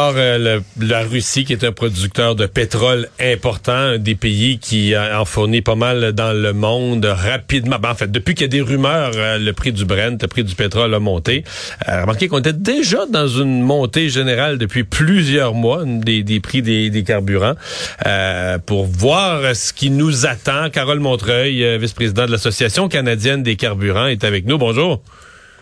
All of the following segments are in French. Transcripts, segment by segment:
Or, euh, la Russie, qui est un producteur de pétrole important, un des pays qui en fournit pas mal dans le monde rapidement. Ben, en fait, depuis qu'il y a des rumeurs, euh, le prix du Brent, le prix du pétrole a monté. Euh, remarquez qu'on était déjà dans une montée générale depuis plusieurs mois des, prix des, des carburants. Pour voir ce qui nous attend, Carole Montreuil, vice-présidente de l'Association canadienne des carburants, est avec nous. Bonjour.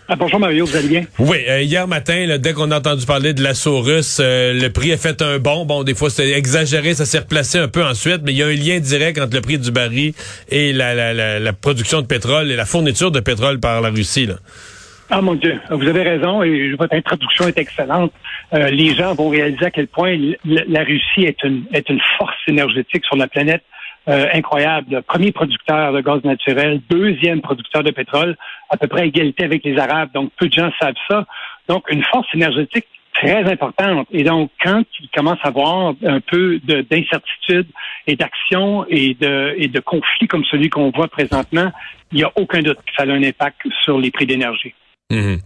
Ah, bonjour Mario, vous allez bien? Oui, euh, hier matin, dès qu'on a entendu parler de l'assaut russe, euh, le prix a fait un bond. Bon, des fois c'est exagéré, ça s'est replacé un peu ensuite, mais il y a un lien direct entre le prix du baril et la, la, la, production de pétrole et la fourniture de pétrole par la Russie. Là. Ah mon Dieu, vous avez raison et votre introduction est excellente. Euh, les gens vont réaliser à quel point la Russie est une, est une force énergétique sur la planète. Euh, incroyable. Premier producteur de gaz naturel, deuxième producteur de pétrole, à peu près égalité avec les Arabes. Donc, peu de gens savent ça. Donc, une force énergétique très importante. Et donc, quand il commence à avoir un peu d'incertitude et d'action et de, et de conflits comme celui qu'on voit présentement, il n'y a aucun doute que ça a un impact sur les prix d'énergie. Mhm.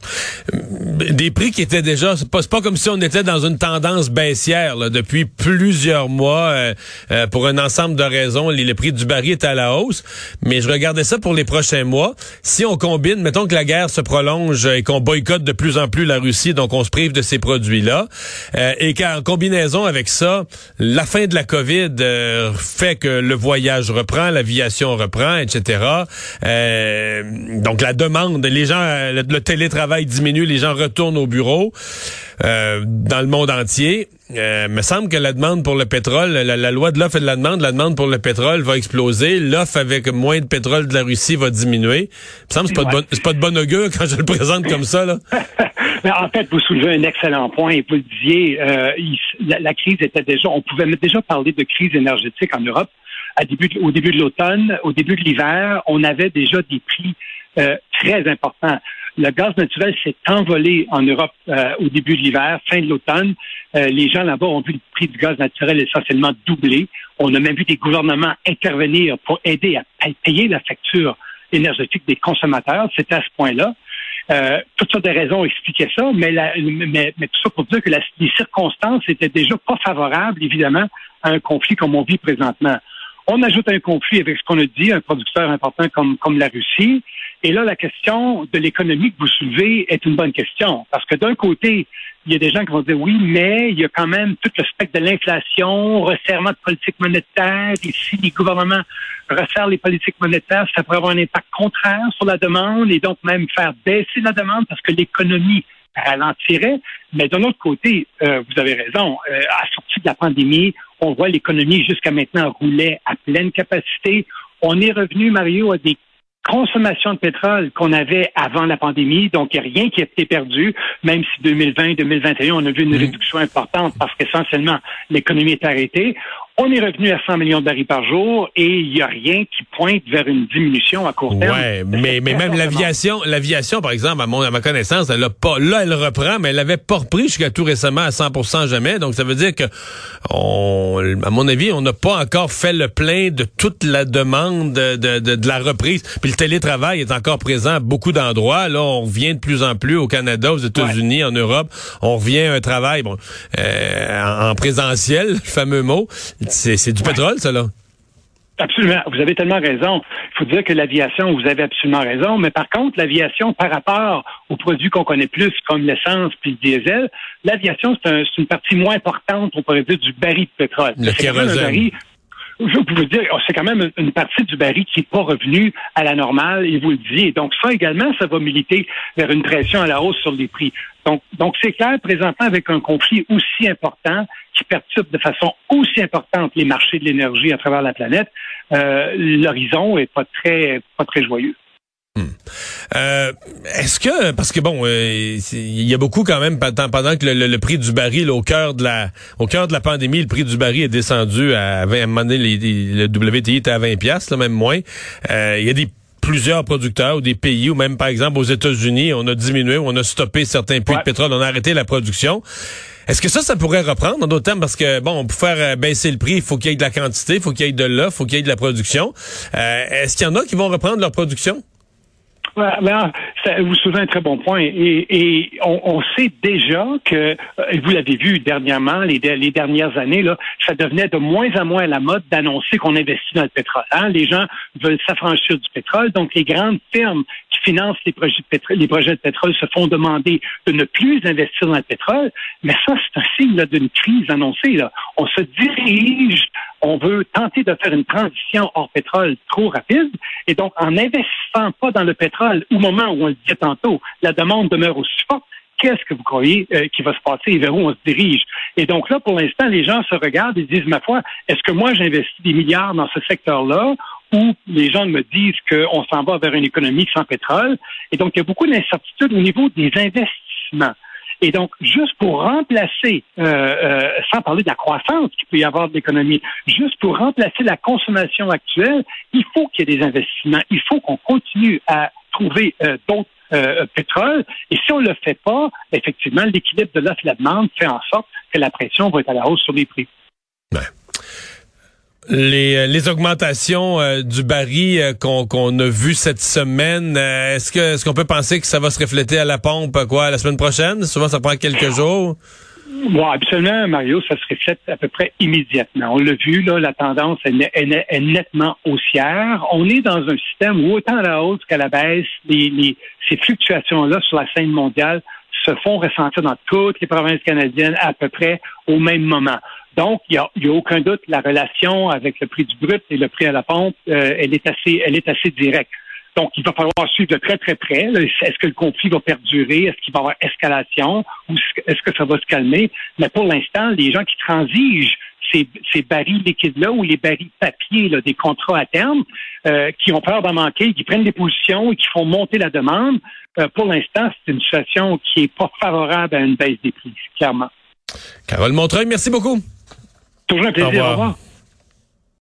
Des prix qui étaient déjà, c'est pas, pas comme si on était dans une tendance baissière là, depuis plusieurs mois euh, euh, pour un ensemble de raisons. Les, prix du baril est à la hausse, mais je regardais ça pour les prochains mois. Si on combine, mettons que la guerre se prolonge et qu'on boycotte de plus en plus la Russie, donc on se prive de ces produits-là, euh, et qu'en combinaison avec ça, la fin de la COVID fait que le voyage reprend, l'aviation reprend, etc. donc la demande, les gens, le, le télétravail diminue, les gens retournent au bureau euh, dans le monde entier. Euh, me semble que la demande pour le pétrole, la, loi de l'offre et de la demande, la demande pour le pétrole va exploser. L'offre avec moins de pétrole de la Russie va diminuer. Me semble que c'est pas, de c'est pas de bon augure quand je le présente comme ça. Là. Mais en fait, vous soulevez un excellent point. Vous le disiez, euh, la, crise était déjà, on pouvait déjà parler de crise énergétique en Europe. À début, au début de l'automne, au début de l'hiver, on avait déjà des prix euh, très importants le gaz naturel s'est envolé en Europe euh, au début de l'hiver, fin de l'automne. Euh, les gens là-bas ont vu le prix du gaz naturel essentiellement doubler. On a même vu des gouvernements intervenir pour aider à payer la facture énergétique des consommateurs. C'était à ce point-là. Euh, toutes sortes de raisons expliquaient ça, mais, mais, tout ça pour dire que les circonstances étaient déjà pas favorables, évidemment, à un conflit comme on vit présentement. On ajoute un conflit avec ce qu'on a dit, un producteur important comme, comme la Russie. Et là, la question de l'économie que vous soulevez est une bonne question. Parce que d'un côté, il y a des gens qui vont dire oui, mais il y a quand même tout le spectre de l'inflation, resserrement de politique monétaire. Et si les gouvernements resserrent les politiques monétaires, ça pourrait avoir un impact contraire sur la demande et donc même faire baisser la demande parce que l'économie ralentirait. Mais d'un autre côté, euh, vous avez raison, euh, à la sortie de la pandémie, on voit l'économie jusqu'à maintenant rouler à pleine capacité. On est revenu, Mario, à des consommation de pétrole qu'on avait avant la pandémie, donc il n'y a rien qui a été perdu, même si 2020-2021, on a vu une mmh. réduction importante parce qu'essentiellement, l'économie est arrêtée. On est revenu à 100 millions de barils par jour et il n'y a rien qui pointe vers une diminution à court terme. Ouais, mais, mais même l'aviation, l'aviation, par exemple, à, mon, à ma connaissance, elle a pas, là, elle reprend, mais elle avait pas repris jusqu'à tout récemment à 100% jamais. Donc, ça veut dire que, on, à mon avis, on n'a pas encore fait le plein de toute la demande de, de, de, la reprise. Puis le télétravail est encore présent à beaucoup d'endroits. Là, on revient de plus en plus au Canada, aux États-Unis, en Europe. On revient à un travail, bon, euh, en présentiel, le fameux mot c'est du pétrole, ça, là? Absolument. Vous avez tellement raison. Il faut dire que l'aviation, vous avez absolument raison. Mais par contre, l'aviation, par rapport aux produits qu'on connaît plus, comme l'essence puis le diesel, l'aviation, c'est une partie moins importante, on pourrait dire, du baril de pétrole. Le kérosène je peux dire, oh, c'est quand même une partie du baril qui n'est pas revenue à la normale, et vous le disiez. Donc ça également, ça va militer vers une pression à la hausse sur les prix. Donc, c'est clair, présentement, avec un conflit aussi important qui perturbe de façon aussi importante les marchés de l'énergie à travers la planète, euh, l'horizon est pas très, pas très joyeux. Hmm. Euh, est-ce que parce que bon, euh, il y a beaucoup quand même pendant que le, prix du baril au cœur de la au cœur de la pandémie, le prix du baril est descendu à 20, à le WTI était à 20 pièces, même moins. Il y a des plusieurs producteurs ou des pays, ou même par exemple aux États-Unis, on a diminué, on a stoppé certains puits de pétrole, on a arrêté la production. Est-ce que ça, ça pourrait reprendre en d'autres termes? Parce que, bon, pour faire euh, baisser le prix, il faut qu'il y ait de la quantité, il faut qu'il y ait de l'offre, il faut qu'il y ait de la production. Euh, est-ce qu'il y en a qui vont reprendre leur production? Ben, vous soulevez un très bon point. Et, on, sait déjà que, euh, vous l'avez vu dernièrement, les, dernières années, là, ça devenait de moins en moins la mode d'annoncer qu'on investit dans le pétrole. Hein. Les gens veulent s'affranchir du pétrole, donc les grandes firmes qui financent les projets, de pétrole, se font demander de ne plus investir dans le pétrole. Mais ça, c'est un signe d'une crise annoncée. On se dirige on veut tenter de faire une transition hors pétrole trop rapide. Et donc, en n'investissant pas dans le pétrole au moment où on le disait tantôt, la demande demeure aussi forte. Qu'est-ce que vous croyez euh, qui va se passer? Et vers où on se dirige? Et donc là, pour l'instant, les gens se regardent et disent, ma foi, est-ce que moi j'investis des milliards dans ce secteur-là? Ou les gens me disent qu'on s'en va vers une économie sans pétrole? Et donc, il y a beaucoup d'incertitudes au niveau des investissements. Et donc, juste pour remplacer, euh, euh, sans parler de la croissance qu'il peut y avoir de l'économie, juste pour remplacer la consommation actuelle, il faut qu'il y ait des investissements. Il faut qu'on continue à trouver euh, d'autres pétroles. Et si on ne le fait pas, effectivement, l'équilibre de l'offre et la demande fait en sorte que la pression va être à la hausse sur les prix. Les, euh, les augmentations euh, du baril euh, qu'on a vu cette semaine, est-ce que est-ce qu'on peut penser que ça va se refléter à la pompe quoi la semaine prochaine? Souvent ça prend quelques jours. Bon, absolument, Mario, ça se reflète à peu près immédiatement. On l'a vu, là, la tendance est, nettement haussière. On est dans un système où autant à la hausse qu'à la baisse, les, ces fluctuations-là sur la scène mondiale se font ressentir dans toutes les provinces canadiennes à peu près au même moment. Donc, il n'y a, aucun doute, la relation avec le prix du brut et le prix à la pompe, euh, elle est assez, elle est assez directe. Donc, il va falloir suivre de très, très près. Est-ce que le conflit va perdurer? Est-ce qu'il va y avoir escalation? Ou est-ce que ça va se calmer? Mais pour l'instant, les gens qui transigent ces, ces barils liquides-là ou les barils papier là, des contrats à terme, euh, qui ont peur d'en manquer, qui prennent des positions et qui font monter la demande, euh, pour l'instant, c'est une situation qui n'est pas favorable à une baisse des prix, clairement. Carole Montreuil, merci beaucoup. Toujours un plaisir. Au revoir.